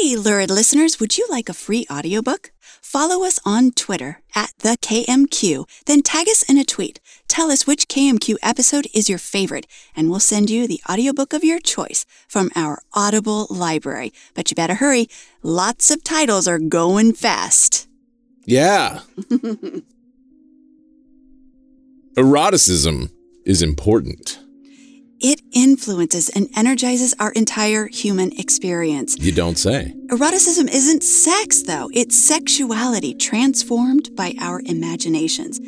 Hey, Lurid listeners, would you like a free audiobook? Follow us on Twitter at the KMQ, then tag us in a tweet. Tell us which KMQ episode is your favorite, and we'll send you the audiobook of your choice from our Audible library. But you better hurry. Lots of titles are going fast. Yeah. Eroticism is important. It influences and energizes our entire human experience. You don't say. Eroticism isn't sex, though. It's sexuality transformed by our imaginations.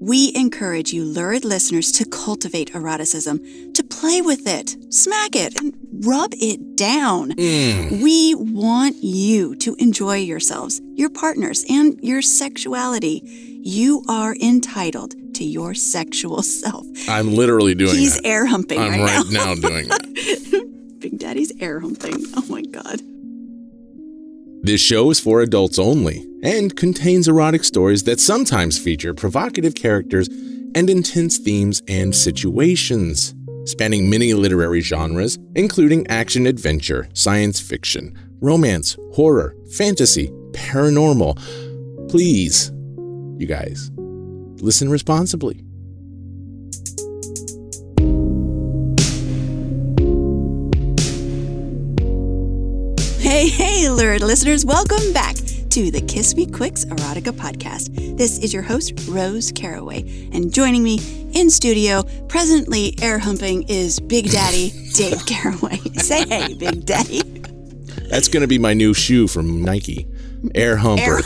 We encourage you, lurid listeners, to cultivate eroticism, to play with it, smack it, and rub it down. Mm. We want you to enjoy yourselves, your partners, and your sexuality. You are entitled to your sexual self. I'm literally doing He's that. air humping I'm right, right now. now doing that. Big Daddy's air humping. Oh my God. This show is for adults only and contains erotic stories that sometimes feature provocative characters and intense themes and situations, spanning many literary genres, including action adventure, science fiction, romance, horror, fantasy, paranormal. Please, you guys, listen responsibly. Hey, hey, lurid listeners, welcome back to the Kiss Me Quicks Erotica podcast. This is your host, Rose Caraway, and joining me in studio, presently air humping, is Big Daddy Dayv Caraway. Say hey, Big Daddy. That's going to be my new shoe from Nike. Air Humper. Air.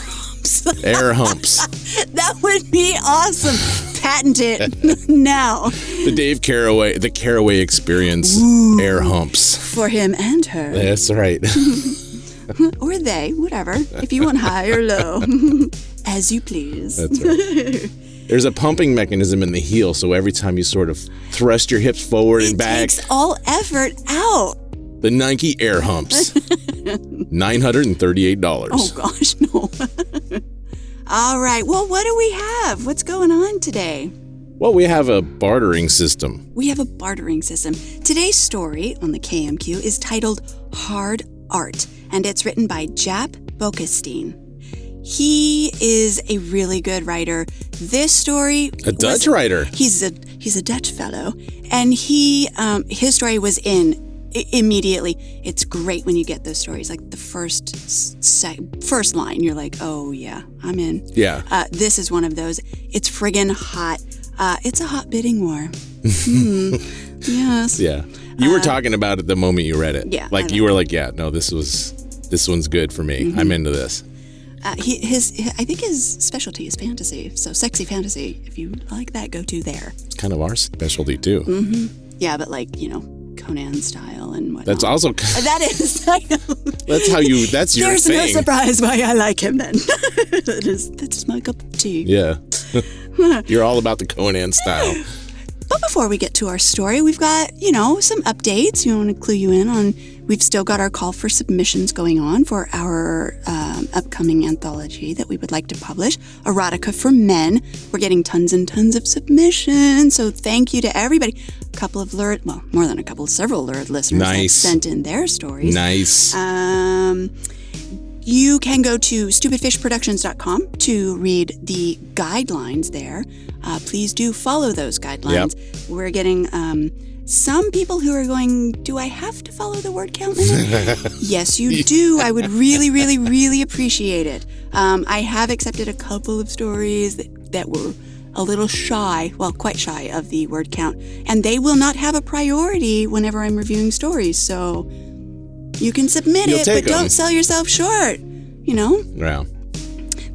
Air humps. that would be awesome. Patent it now The Dayv Caraway, the Caraway experience. Air humps. for him and her, That's right. or they, whatever, if you want high or low, as you please. That's right. There's a pumping mechanism in the heel, so every time you sort of thrust your hips forward and It back, takes all effort out. the Nike Air Humps. $938. Oh gosh, no. All right. Well, what do we have? What's going on today? Well, we have a bartering system. We have a bartering system. Today's story on the KMQ is titled Hard Art, and it's written by Jaap Boekestein. He is a really good writer. This story A Dutch writer. He's a he's a Dutch fellow, and he um, his story was in i- immediately. It's great when you get those stories, like the first first line. You're like, oh yeah, I'm in. Yeah. Uh, this is one of those. It's friggin' hot. Uh, it's a hot bidding war. Hmm. Yes. Yeah. You were talking about it the moment you read it. Uh, yeah, Like you were like, yeah, no, this was this one's good for me. Mm-hmm. I'm into this. Uh, he, his, I think his specialty is fantasy. So sexy fantasy. If you like that, go to there. It's kind of our specialty too. Mm-hmm. Yeah, but like you know, Conan style and whatnot. That's also That is. That's how you that's your There's no surprise why I like him then. that is that's my cup of tea. Yeah. You're all about the Conan style. But before we get to our story, we've got, you know, some updates. You want to clue you in on we've still got our call for submissions going on for our um, upcoming anthology that we would like to publish, Erotica for Men. We're getting tons and tons of submissions. So thank you to everybody. A couple of lurid, well, more than a couple, several lurid listeners Nice. sent in their stories. Nice. Um, you can go to stupidfishproductions.com to read the guidelines there. Uh, please do follow those guidelines. We're getting um, some people who are going, Do I have to follow the word count limit? yes, you do. I would really, really, really appreciate it. Um, I have accepted a couple of stories that, that were a little shy, well, quite shy of the word count, and they will not have a priority whenever I'm reviewing stories. So you can submit You'll it, but take 'em. don't sell yourself short. You know, yeah.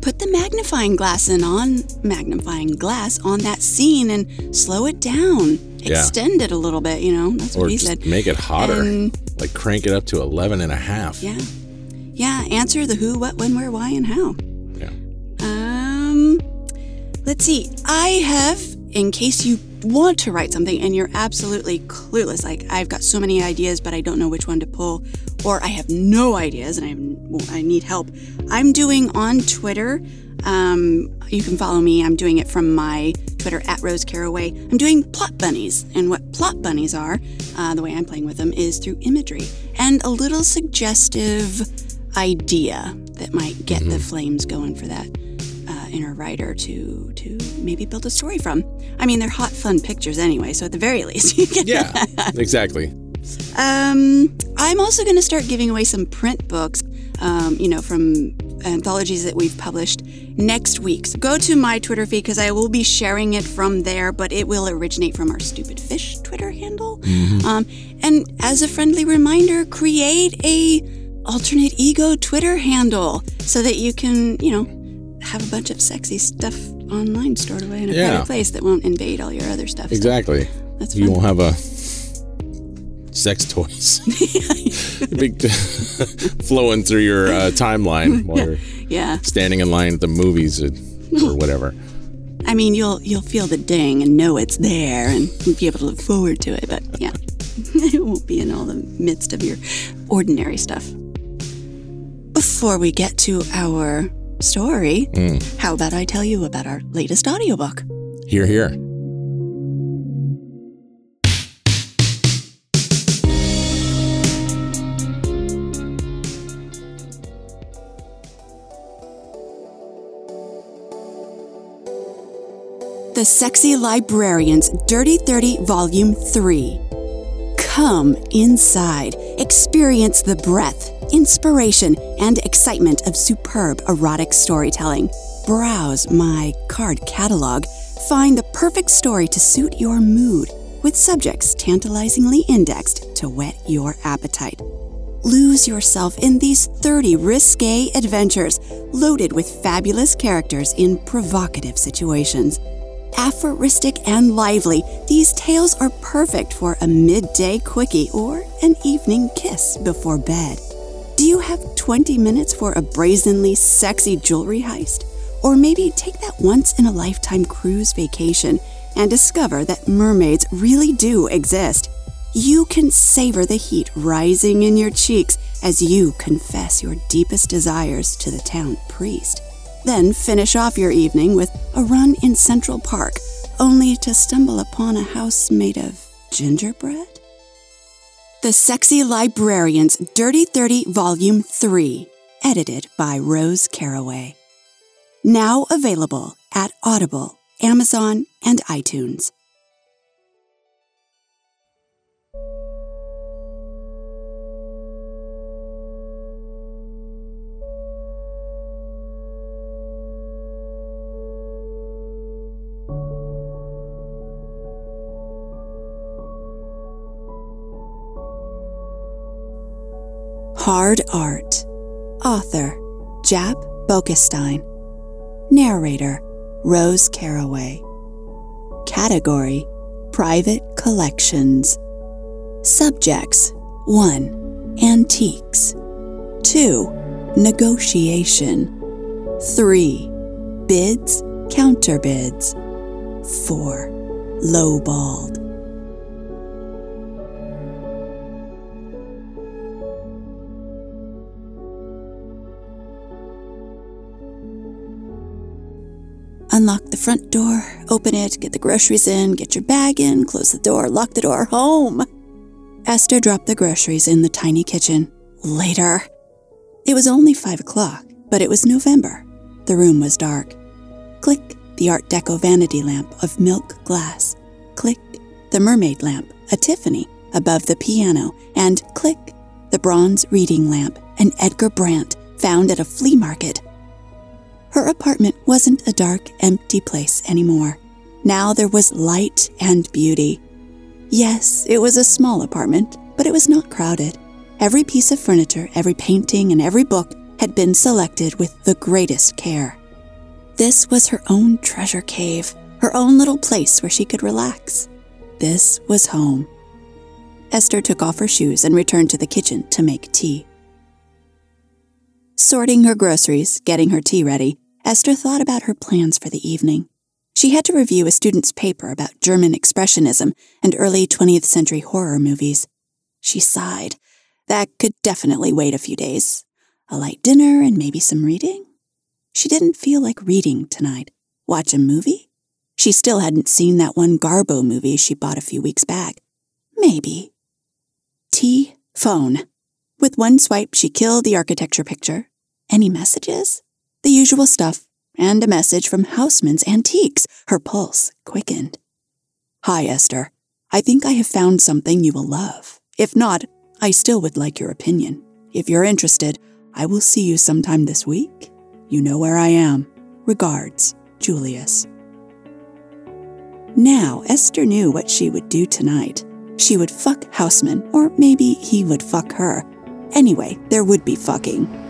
Put the magnifying glass in on magnifying glass on that scene and slow it down. Yeah. Extend it a little bit, you know. That's what Or he just said. make it hotter. And- like crank it up to 11 and a half. Yeah. Yeah, answer the who, what, when, where, why, and how. Yeah. Um, let's see. I have, in case you want to write something and you're absolutely clueless, like I've got so many ideas, but I don't know which one to pull, or I have no ideas and I, have, I need help. I'm doing on Twitter. Um, you can follow me. I'm doing it from my Twitter at Rose Caraway. I'm doing plot bunnies, and what plot bunnies are, uh, the way I'm playing with them, is through imagery and a little suggestive idea that might get the flames going for that uh, inner writer to to maybe build a story from. I mean, they're hot, fun pictures anyway, so at the very least, you can. Yeah, exactly. Um, I'm also going to start giving away some print books, um, you know, from anthologies that we've published next week. So go to my Twitter feed because I will be sharing it from there, but it will originate from our Stupid Fish Twitter handle. Um, and as a friendly reminder, create a alternate ego Twitter handle so that you can, you know, have a bunch of sexy stuff online stored away in a Yeah. private place that won't invade all your other stuff. So Exactly. that's You won't have a sex toys big flowing through your uh, timeline while you're yeah. standing in line at the movies or, or whatever. I mean, you'll you'll feel the ding and know it's there, and be able to look forward to it. But yeah, it won't be in all the midst of your ordinary stuff. Before we get to our story, hmm. how about I tell you about our latest audiobook? Here, here. The Sexy Librarians Dirty 30 Volume 3. Come inside, experience the breadth, inspiration, and excitement of superb erotic storytelling. Browse my card catalog, find the perfect story to suit your mood, with subjects tantalizingly indexed to whet your appetite. Lose yourself in these 30 risque adventures loaded with fabulous characters in provocative situations. Aphoristic and lively, these tales are perfect for a midday quickie or an evening kiss before bed. Do you have 20 minutes for a brazenly sexy jewelry heist? Or maybe take that once in a lifetime cruise vacation and discover that mermaids really do exist. You can savor the heat rising in your cheeks as you confess your deepest desires to the town priest. Then finish off your evening with a run in Central Park, only to stumble upon a house made of gingerbread? The Sexy Librarians Dirty 30 Volume 3, edited by Rose Caraway. Now available at Audible, Amazon, and iTunes. Hard Art. Author Jaap Boekestein. Narrator Rose Caraway. Category Private Collections. Subjects 1. Antiques. 2. Negotiation. 3. Bids, counterbids. 4. Lowballed. Unlock the front door, open it, get the groceries in, get your bag in, close the door, lock the door, home. Esther dropped the groceries in the tiny kitchen. Later. It was only five o'clock, but it was November. The room was dark. Click the Art Deco vanity lamp of milk glass. Click the mermaid lamp, a Tiffany, above the piano. And click the bronze reading lamp, an Edgar Brandt, found at a flea market. Her apartment wasn't a dark, empty place anymore. Now there was light and beauty. Yes, it was a small apartment, but it was not crowded. Every piece of furniture, every painting, and every book had been selected with the greatest care. This was her own treasure cave, her own little place where she could relax. This was home. Esther took off her shoes and returned to the kitchen to make tea. Sorting her groceries, getting her tea ready, Esther thought about her plans for the evening. She had to review a student's paper about German Expressionism and early 20th century horror movies. She sighed. That could definitely wait a few days. A light dinner and maybe some reading? She didn't feel like reading tonight. Watch a movie? She still hadn't seen that one Garbo movie she bought a few weeks back. Maybe. Tea, phone. With one swipe, she killed the architecture picture. Any messages? The usual stuff, and a message from Houseman's Antiques. Her pulse quickened. Hi, Esther. I think I have found something you will love. If not, I still would like your opinion. If you're interested, I will see you sometime this week. You know where I am. Regards, Julius. Now, Esther knew what she would do tonight. She would fuck Houseman, or maybe he would fuck her. Anyway, there would be fucking.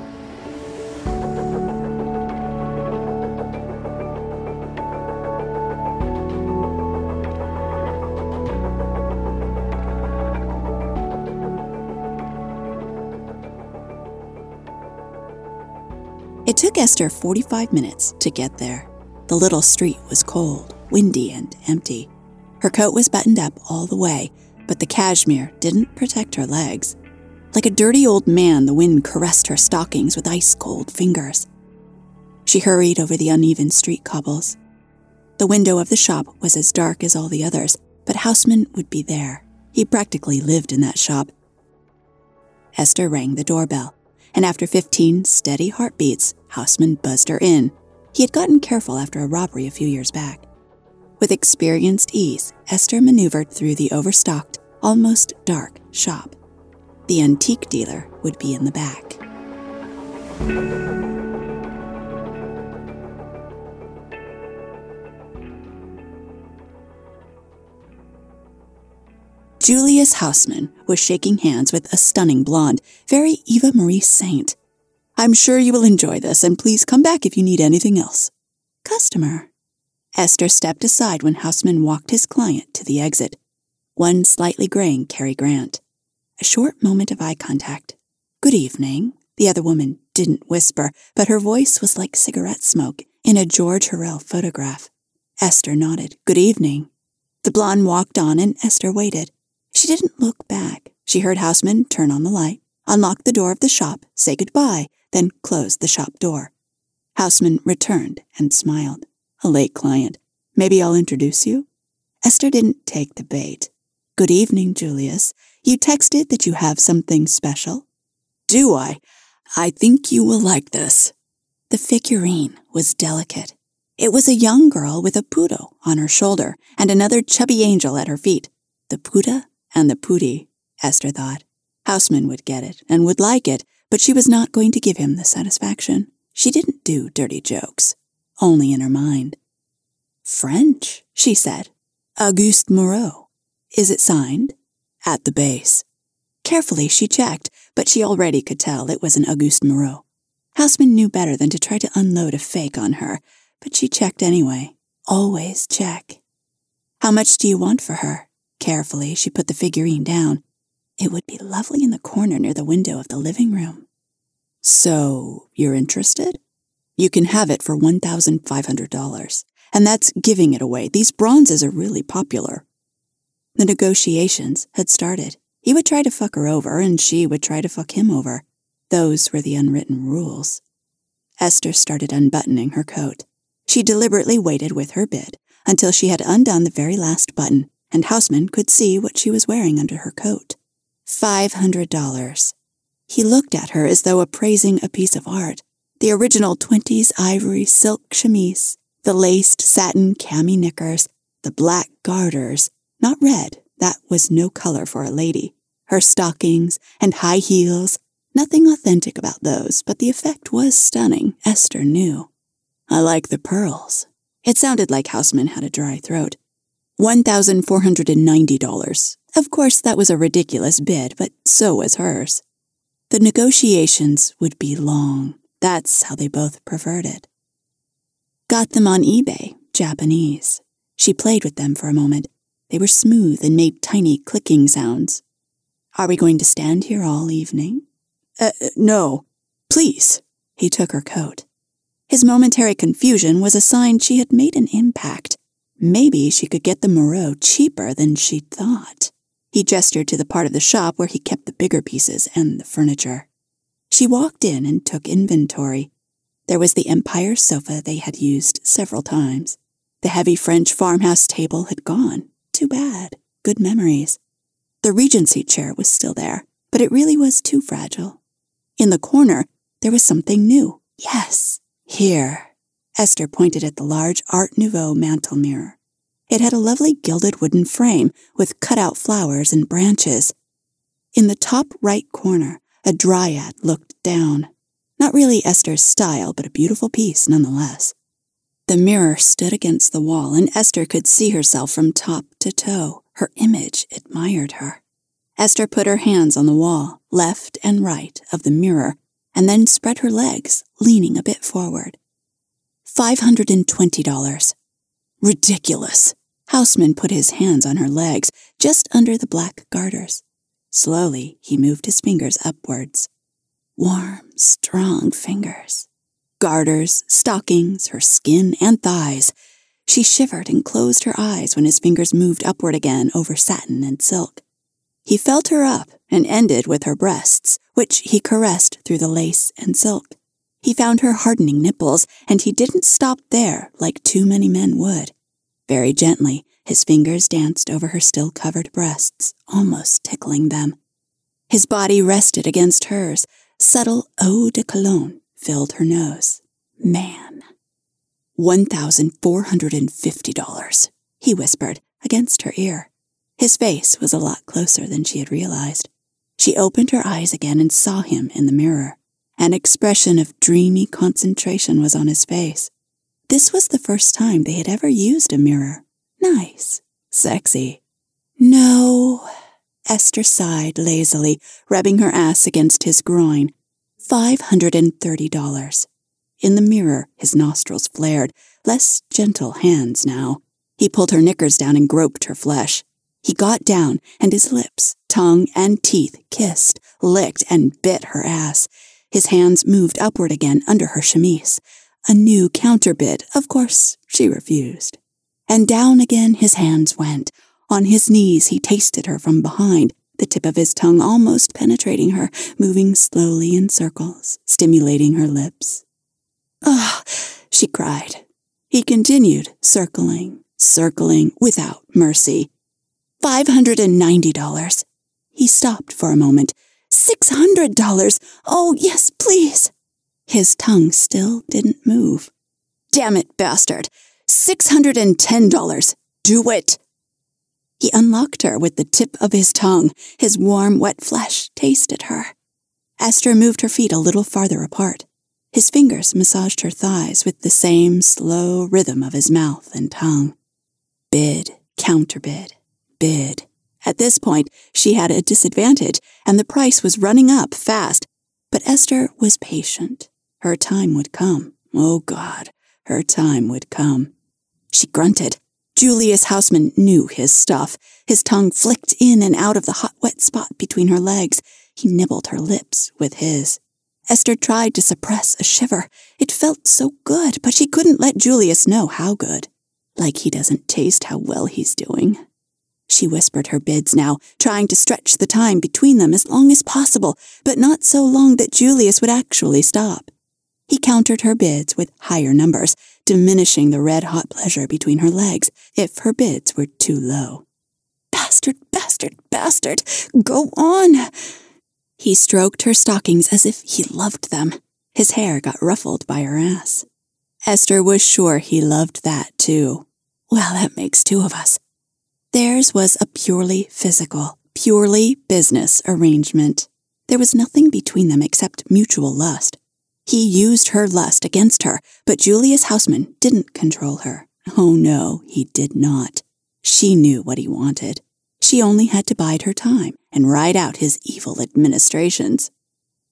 It took Esther 45 minutes to get there. The little street was cold, windy, and empty. Her coat was buttoned up all the way, but the cashmere didn't protect her legs. Like a dirty old man, the wind caressed her stockings with ice cold fingers. She hurried over the uneven street cobbles. The window of the shop was as dark as all the others, but Houseman would be there. He practically lived in that shop. Esther rang the doorbell and after 15 steady heartbeats, Houseman buzzed her in. He had gotten careful after a robbery a few years back. With experienced ease, Esther maneuvered through the overstocked, almost dark shop. The antique dealer would be in the back. Julius Houseman was shaking hands with a stunning blonde, very Eva Marie Saint. I'm sure you will enjoy this, and please come back if you need anything else. Customer. Esther stepped aside when Houseman walked his client to the exit. One slightly graying Cary Grant. A short moment of eye contact. Good evening. The other woman didn't whisper, but her voice was like cigarette smoke in a George Hurrell photograph. Esther nodded. Good evening. The blonde walked on, and Esther waited. She didn't look back. She heard Houseman turn on the light, unlock the door of the shop, say goodbye, then close the shop door. Houseman returned and smiled. A late client. Maybe I'll introduce you? Esther didn't take the bait. Good evening, Julius. You texted that you have something special? Do I? I think you will like this. The figurine was delicate. It was a young girl with a poodle on her shoulder and another chubby angel at her feet. The Buddha and the Pooty, Esther thought. Houseman would get it and would like it, but she was not going to give him the satisfaction. She didn't do dirty jokes, only in her mind. French, she said. Auguste Moreau. Is it signed? At the base. Carefully she checked, but she already could tell it was an Auguste Moreau. Houseman knew better than to try to unload a fake on her, but she checked anyway. Always check. How much do you want for her? Carefully, she put the figurine down. It would be lovely in the corner near the window of the living room. So, you're interested? You can have it for $1,500. And that's giving it away. These bronzes are really popular. The negotiations had started. He would try to fuck her over, and she would try to fuck him over. Those were the unwritten rules. Esther started unbuttoning her coat. She deliberately waited with her bid until she had undone the very last button and Houseman could see what she was wearing under her coat. Five hundred dollars. He looked at her as though appraising a piece of art. The original 20s ivory silk chemise, the laced satin cami knickers, the black garters, not red, that was no color for a lady, her stockings and high heels, nothing authentic about those, but the effect was stunning, Esther knew. I like the pearls. It sounded like Houseman had a dry throat. $1,490. Of course, that was a ridiculous bid, but so was hers. The negotiations would be long. That's how they both preferred it. Got them on eBay, Japanese. She played with them for a moment. They were smooth and made tiny clicking sounds. Are we going to stand here all evening? Uh, uh no. Please. He took her coat. His momentary confusion was a sign she had made an impact. Maybe she could get the Moreau cheaper than she'd thought. He gestured to the part of the shop where he kept the bigger pieces and the furniture. She walked in and took inventory. There was the Empire sofa they had used several times. The heavy French farmhouse table had gone. Too bad. Good memories. The Regency chair was still there, but it really was too fragile. In the corner, there was something new. Yes, here. Esther pointed at the large Art Nouveau mantel mirror. It had a lovely gilded wooden frame with cut-out flowers and branches. In the top right corner, a dryad looked down. Not really Esther's style, but a beautiful piece nonetheless. The mirror stood against the wall, and Esther could see herself from top to toe. Her image admired her. Esther put her hands on the wall, left and right of the mirror, and then spread her legs, leaning a bit forward. $520. Ridiculous. Houseman put his hands on her legs, just under the black garters. Slowly, he moved his fingers upwards. Warm, strong fingers. Garters, stockings, her skin and thighs. She shivered and closed her eyes when his fingers moved upward again over satin and silk. He felt her up and ended with her breasts, which he caressed through the lace and silk. He found her hardening nipples, and he didn't stop there like too many men would. Very gently, his fingers danced over her still covered breasts, almost tickling them. His body rested against hers. Subtle eau de cologne filled her nose. Man. $1,450, he whispered against her ear. His face was a lot closer than she had realized. She opened her eyes again and saw him in the mirror. An expression of dreamy concentration was on his face. This was the first time they had ever used a mirror. Nice. Sexy. No. Esther sighed lazily, rubbing her ass against his groin. $530. In the mirror, his nostrils flared, less gentle hands now. He pulled her knickers down and groped her flesh. He got down, and his lips, tongue, and teeth kissed, licked, and bit her ass. His hands moved upward again under her chemise. A new counterbid, of course, she refused. And down again his hands went. On his knees he tasted her from behind, the tip of his tongue almost penetrating her, moving slowly in circles, stimulating her lips. Ah, she cried. He continued, circling, circling, without mercy. Five hundred and ninety dollars. He stopped for a moment, Six hundred dollars! Oh, yes, please! His tongue still didn't move. Damn it, bastard! Six hundred and ten dollars! Do it! He unlocked her with the tip of his tongue. His warm, wet flesh tasted her. Esther moved her feet a little farther apart. His fingers massaged her thighs with the same slow rhythm of his mouth and tongue. Bid, counterbid, bid. At this point, she had a disadvantage, and the price was running up fast. But Esther was patient. Her time would come. Oh, God, her time would come. She grunted. Julius Houseman knew his stuff. His tongue flicked in and out of the hot, wet spot between her legs. He nibbled her lips with his. Esther tried to suppress a shiver. It felt so good, but she couldn't let Julius know how good. Like he doesn't taste how well he's doing. She whispered her bids now, trying to stretch the time between them as long as possible, but not so long that Julius would actually stop. He countered her bids with higher numbers, diminishing the red hot pleasure between her legs if her bids were too low. Bastard, bastard, bastard! Go on! He stroked her stockings as if he loved them. His hair got ruffled by her ass. Esther was sure he loved that too. Well, that makes two of us. Theirs was a purely physical, purely business arrangement. There was nothing between them except mutual lust. He used her lust against her, but Julius Houseman didn't control her. Oh no, he did not. She knew what he wanted. She only had to bide her time and ride out his evil administrations.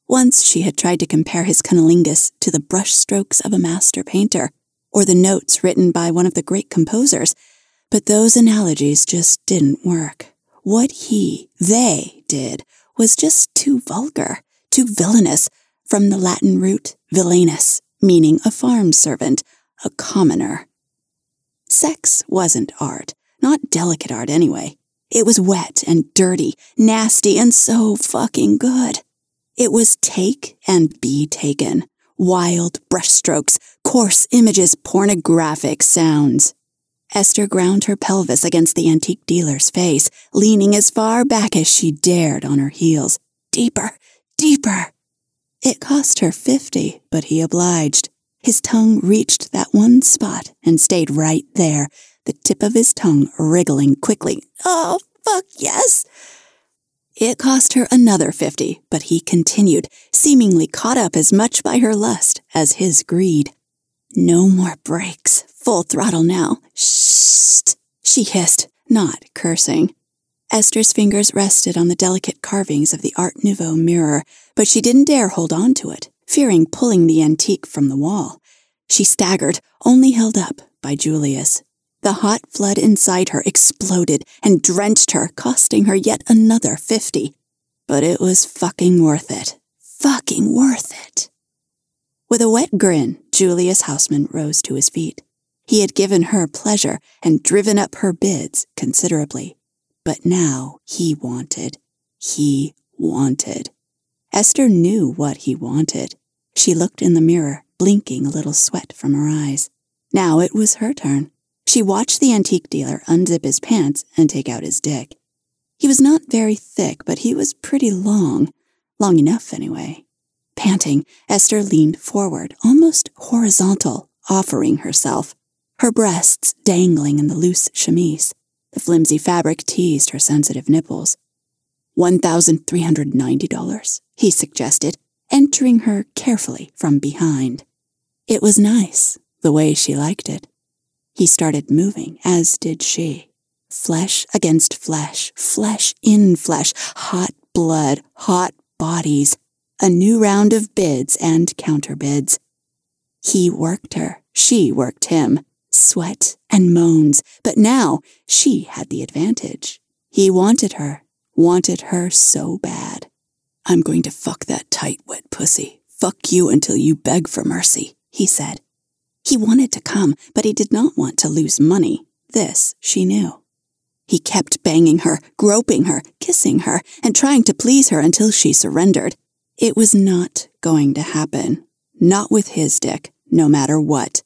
Once she had tried to compare his cunnilingus to the brushstrokes of a master painter, or the notes written by one of the great composers, but those analogies just didn't work. What he, they, did was just too vulgar, too villainous, from the Latin root villanus, meaning a farm servant, a commoner. Sex wasn't art, not delicate art anyway. It was wet and dirty, nasty, and so fucking good. It was take and be taken. Wild brushstrokes, coarse images, pornographic sounds. Esther ground her pelvis against the antique dealer's face, leaning as far back as she dared on her heels. deeper, deeper. It cost her fifty, but he obliged. His tongue reached that one spot and stayed right there, the tip of his tongue wriggling quickly. Oh, fuck yes! It cost her another fifty, but he continued, seemingly caught up as much by her lust as his greed. No more breaks. Full throttle now. Shh! She hissed, not cursing. Esther's fingers rested on the delicate carvings of the Art Nouveau mirror, but she didn't dare hold on to it, fearing pulling the antique from the wall. She staggered, only held up by Julius. The hot flood inside her exploded and drenched her, costing her yet another fifty. But it was fucking worth it. Fucking worth it. With a wet grin, Julius Houseman rose to his feet. He had given her pleasure and driven up her bids considerably. But now he wanted. He wanted. Esther knew what he wanted. She looked in the mirror, blinking a little sweat from her eyes. Now it was her turn. She watched the antique dealer unzip his pants and take out his dick. He was not very thick, but he was pretty long. Long enough, anyway. Panting, Esther leaned forward, almost horizontal, offering herself, her breasts dangling in the loose chemise. The flimsy fabric teased her sensitive nipples. $1,390, he suggested, entering her carefully from behind. It was nice, the way she liked it. He started moving, as did she. Flesh against flesh, flesh in flesh, hot blood, hot bodies. A new round of bids and counterbids. He worked her, she worked him. Sweat and moans, but now she had the advantage. He wanted her, wanted her so bad. I'm going to fuck that tight, wet pussy. Fuck you until you beg for mercy, he said. He wanted to come, but he did not want to lose money. This she knew. He kept banging her, groping her, kissing her, and trying to please her until she surrendered. It was not going to happen. Not with his dick, no matter what.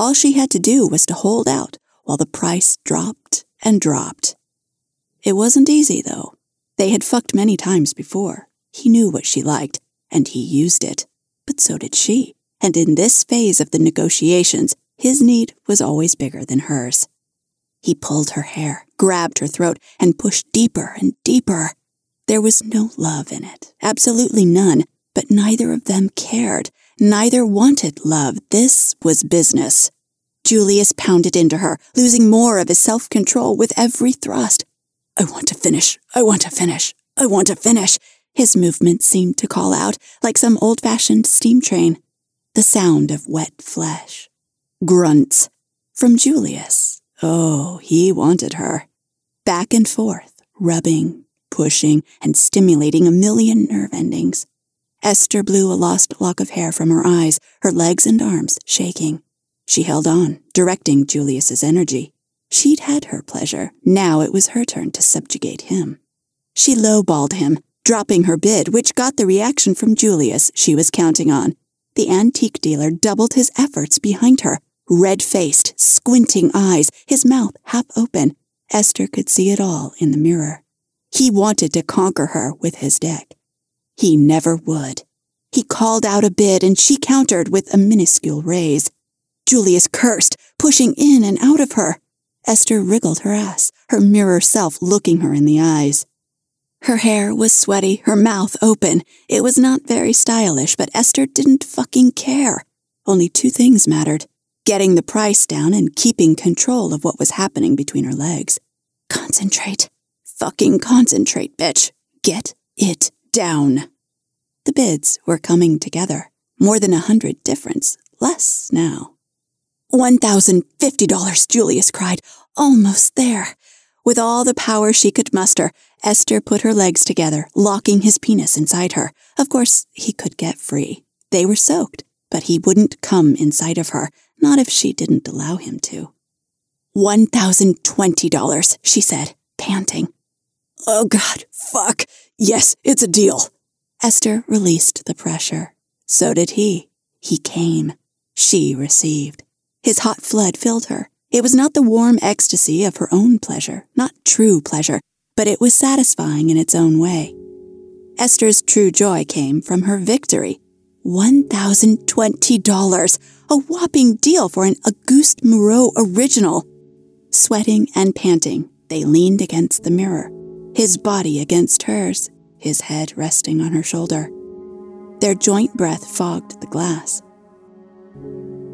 All she had to do was to hold out while the price dropped and dropped. It wasn't easy, though. They had fucked many times before. He knew what she liked, and he used it. But so did she and in this phase of the negotiations, his need was always bigger than hers. He pulled her hair, grabbed her throat, and pushed deeper and deeper. There was no love in it, absolutely none, but neither of them cared. Neither wanted love. This was business. Julius pounded into her, losing more of his self control with every thrust. I want to finish. I want to finish. I want to finish. His movements seemed to call out like some old fashioned steam train the sound of wet flesh. Grunts from Julius. Oh, he wanted her. Back and forth, rubbing, pushing, and stimulating a million nerve endings. Esther blew a lost lock of hair from her eyes, her legs and arms shaking. She held on, directing Julius's energy. She'd had her pleasure. Now it was her turn to subjugate him. She lowballed him, dropping her bid, which got the reaction from Julius she was counting on. The antique dealer doubled his efforts behind her, red faced, squinting eyes, his mouth half open. Esther could see it all in the mirror. He wanted to conquer her with his dick. He never would. He called out a bid and she countered with a minuscule raise. Julius cursed, pushing in and out of her. Esther wriggled her ass, her mirror self looking her in the eyes. Her hair was sweaty, her mouth open. It was not very stylish, but Esther didn't fucking care. Only two things mattered getting the price down and keeping control of what was happening between her legs. Concentrate. Fucking concentrate, bitch. Get it down. The bids were coming together. More than a hundred difference. Less now. $1,050, Julius cried. Almost there. With all the power she could muster, Esther put her legs together, locking his penis inside her. Of course, he could get free. They were soaked, but he wouldn't come inside of her, not if she didn't allow him to. $1,020, she said, panting. Oh God, fuck. Yes, it's a deal. Esther released the pressure. So did he. He came. She received. His hot flood filled her. It was not the warm ecstasy of her own pleasure, not true pleasure, but it was satisfying in its own way. Esther's true joy came from her victory. $1,020, a whopping deal for an Auguste Moreau original. Sweating and panting, they leaned against the mirror, his body against hers, his head resting on her shoulder. Their joint breath fogged the glass.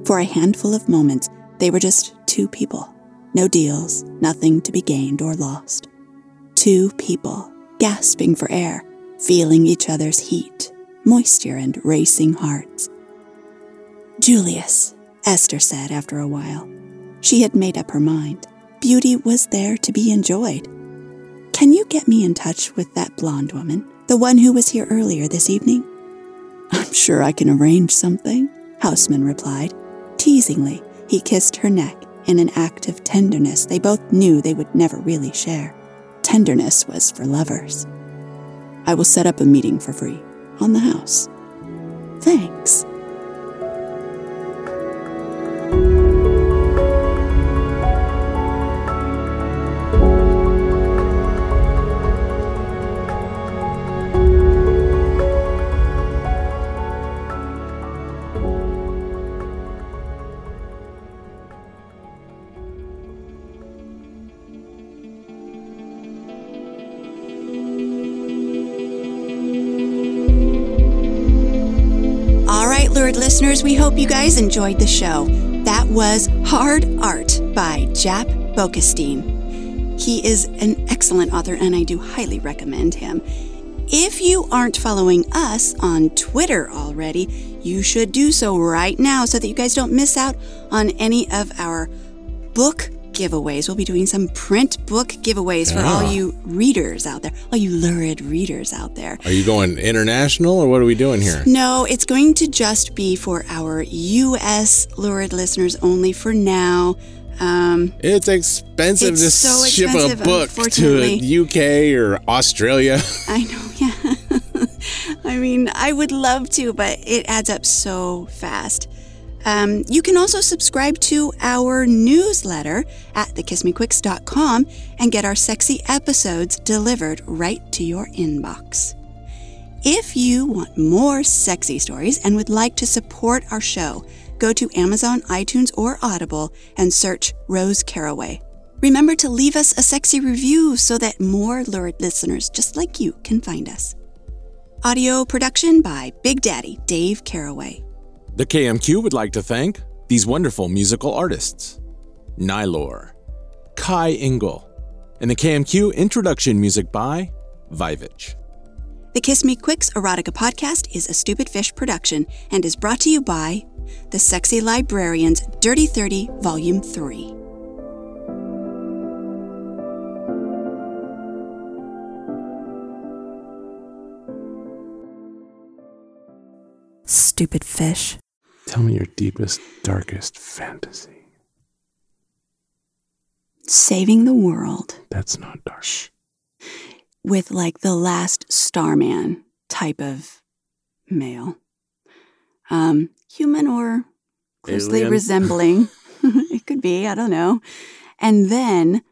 For a handful of moments, they were just two people. No deals, nothing to be gained or lost. Two people, gasping for air, feeling each other's heat, moisture, and racing hearts. Julius, Esther said after a while. She had made up her mind. Beauty was there to be enjoyed. Can you get me in touch with that blonde woman, the one who was here earlier this evening? I'm sure I can arrange something, Houseman replied. Teasingly, he kissed her neck in an act of tenderness they both knew they would never really share. Tenderness was for lovers. I will set up a meeting for free on the house. Thanks. Listeners, we hope you guys enjoyed the show. That was Hard Art by Jaap Boekestein. He is an excellent author, and I do highly recommend him. If you aren't following us on Twitter already, you should do so right now so that you guys don't miss out on any of our book giveaways. We'll be doing some print book giveaways for all you readers out there, all you lurid readers out there. Are you going international or what are we doing here? No, it's going to just be for our U.S. lurid listeners only for now. Um, It's expensive It's to so ship expensive, a book to. UK or Australia. I know, yeah. I mean, I would love to, but it adds up so fast. Um, you can also subscribe to our newsletter at thekissmequicks.com and get our sexy episodes delivered right to your inbox. If you want more sexy stories and would like to support our show, go to Amazon, iTunes, or Audible and search Rose Caraway. Remember to leave us a sexy review so that more lurid listeners just like you can find us. Audio production by Big Daddy Dayv Caraway. The KMQ would like to thank these wonderful musical artists Nihilore, Kai Engel, and the KMQ introduction music by Vyvch. The Kiss Me Quicks Erotica podcast is a Stupid Fish production and is brought to you by The Sexy Librarians Dirty 30 Volume 3. Stupid fish. Tell me your deepest, darkest fantasy. Saving the world That's not dark. with like the last Starman type of male. Um, human or closely Alien? resembling. it could be, I don't know. And then,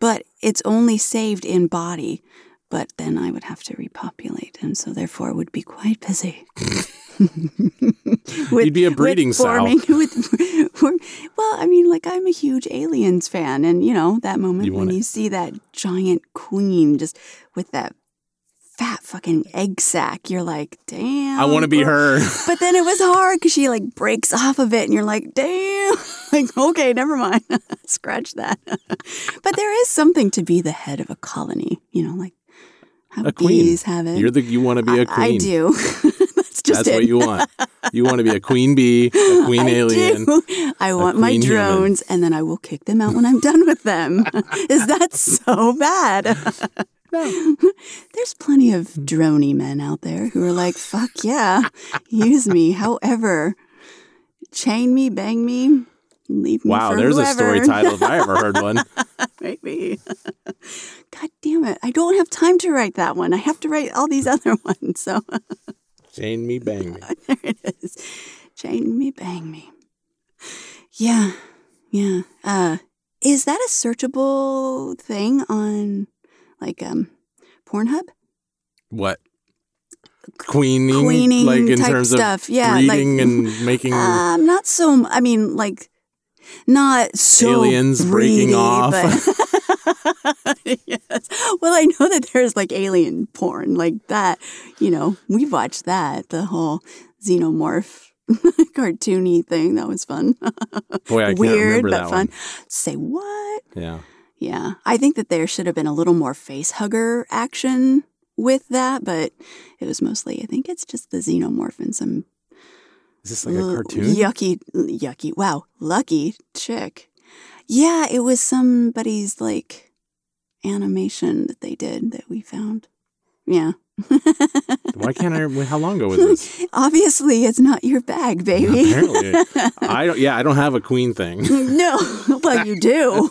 but it's only saved in body. But then I would have to repopulate, and so therefore would be quite busy. With- You'd be a with breeding sow. with, well, I mean, like I'm a huge Aliens fan, and you know that moment You when you see that giant queen just with that fat fucking egg sack, you're like, damn. I want to be her. But then it was hard because she like breaks off of it, and you're like, damn. like, okay, never mind. Scratch that. but there is something to be the head of a colony, you know, like how A queen. have it. You're the you want to be a I- queen. I do. That's just That's what you want. You want to be a queen bee, a queen I alien. do. I want my queen human. drones, and then I will kick them out when I'm done with them. Is that so bad? There's plenty of drony men out there who are like, "Fuck yeah, use me." However, chain me, bang me, leave me Wow, there's a story title if I ever heard one. Maybe. God damn it! I don't have time to write that one. I have to write all these other ones. So Chain me, bang me. there it is. Chain me, bang me. Yeah, yeah. Uh, is that a searchable thing on like um Pornhub? What? queening, queening like in type terms stuff. of Yeah, like- and making Um, not so. I mean, like, not so Aliens breaking off. but- yes. Well, I know that there's like alien porn, like that. You know, we've watched that. The whole xenomorph cartoony thing. That was fun. boy, I can't Weird, remember but that fun. one. Say what? Yeah. Yeah, I think that there should have been a little more face hugger action with that, but it was mostly. I think it's just the xenomorph and some Is this like a cartoon? yucky, yucky. Wow, lucky chick. Yeah, it was somebody's like animation that they did that we found. Yeah. Why can't I? How long ago was this? Obviously, it's not your bag, baby. Apparently, I don't. Yeah, I don't have a queen thing. no, well, you do.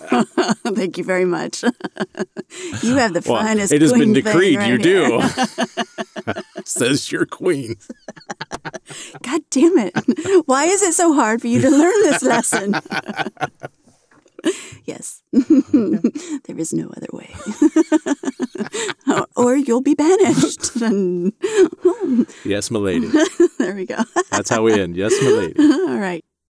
Thank you very much. you have the Well, finest. it has been decreed right you do. Says your queen. God damn it. Why is it so hard for you to learn this lesson? yes. there is no other way. or, or you'll be banished. And Yes, milady. there we go. That's how we end. Yes, milady. All right.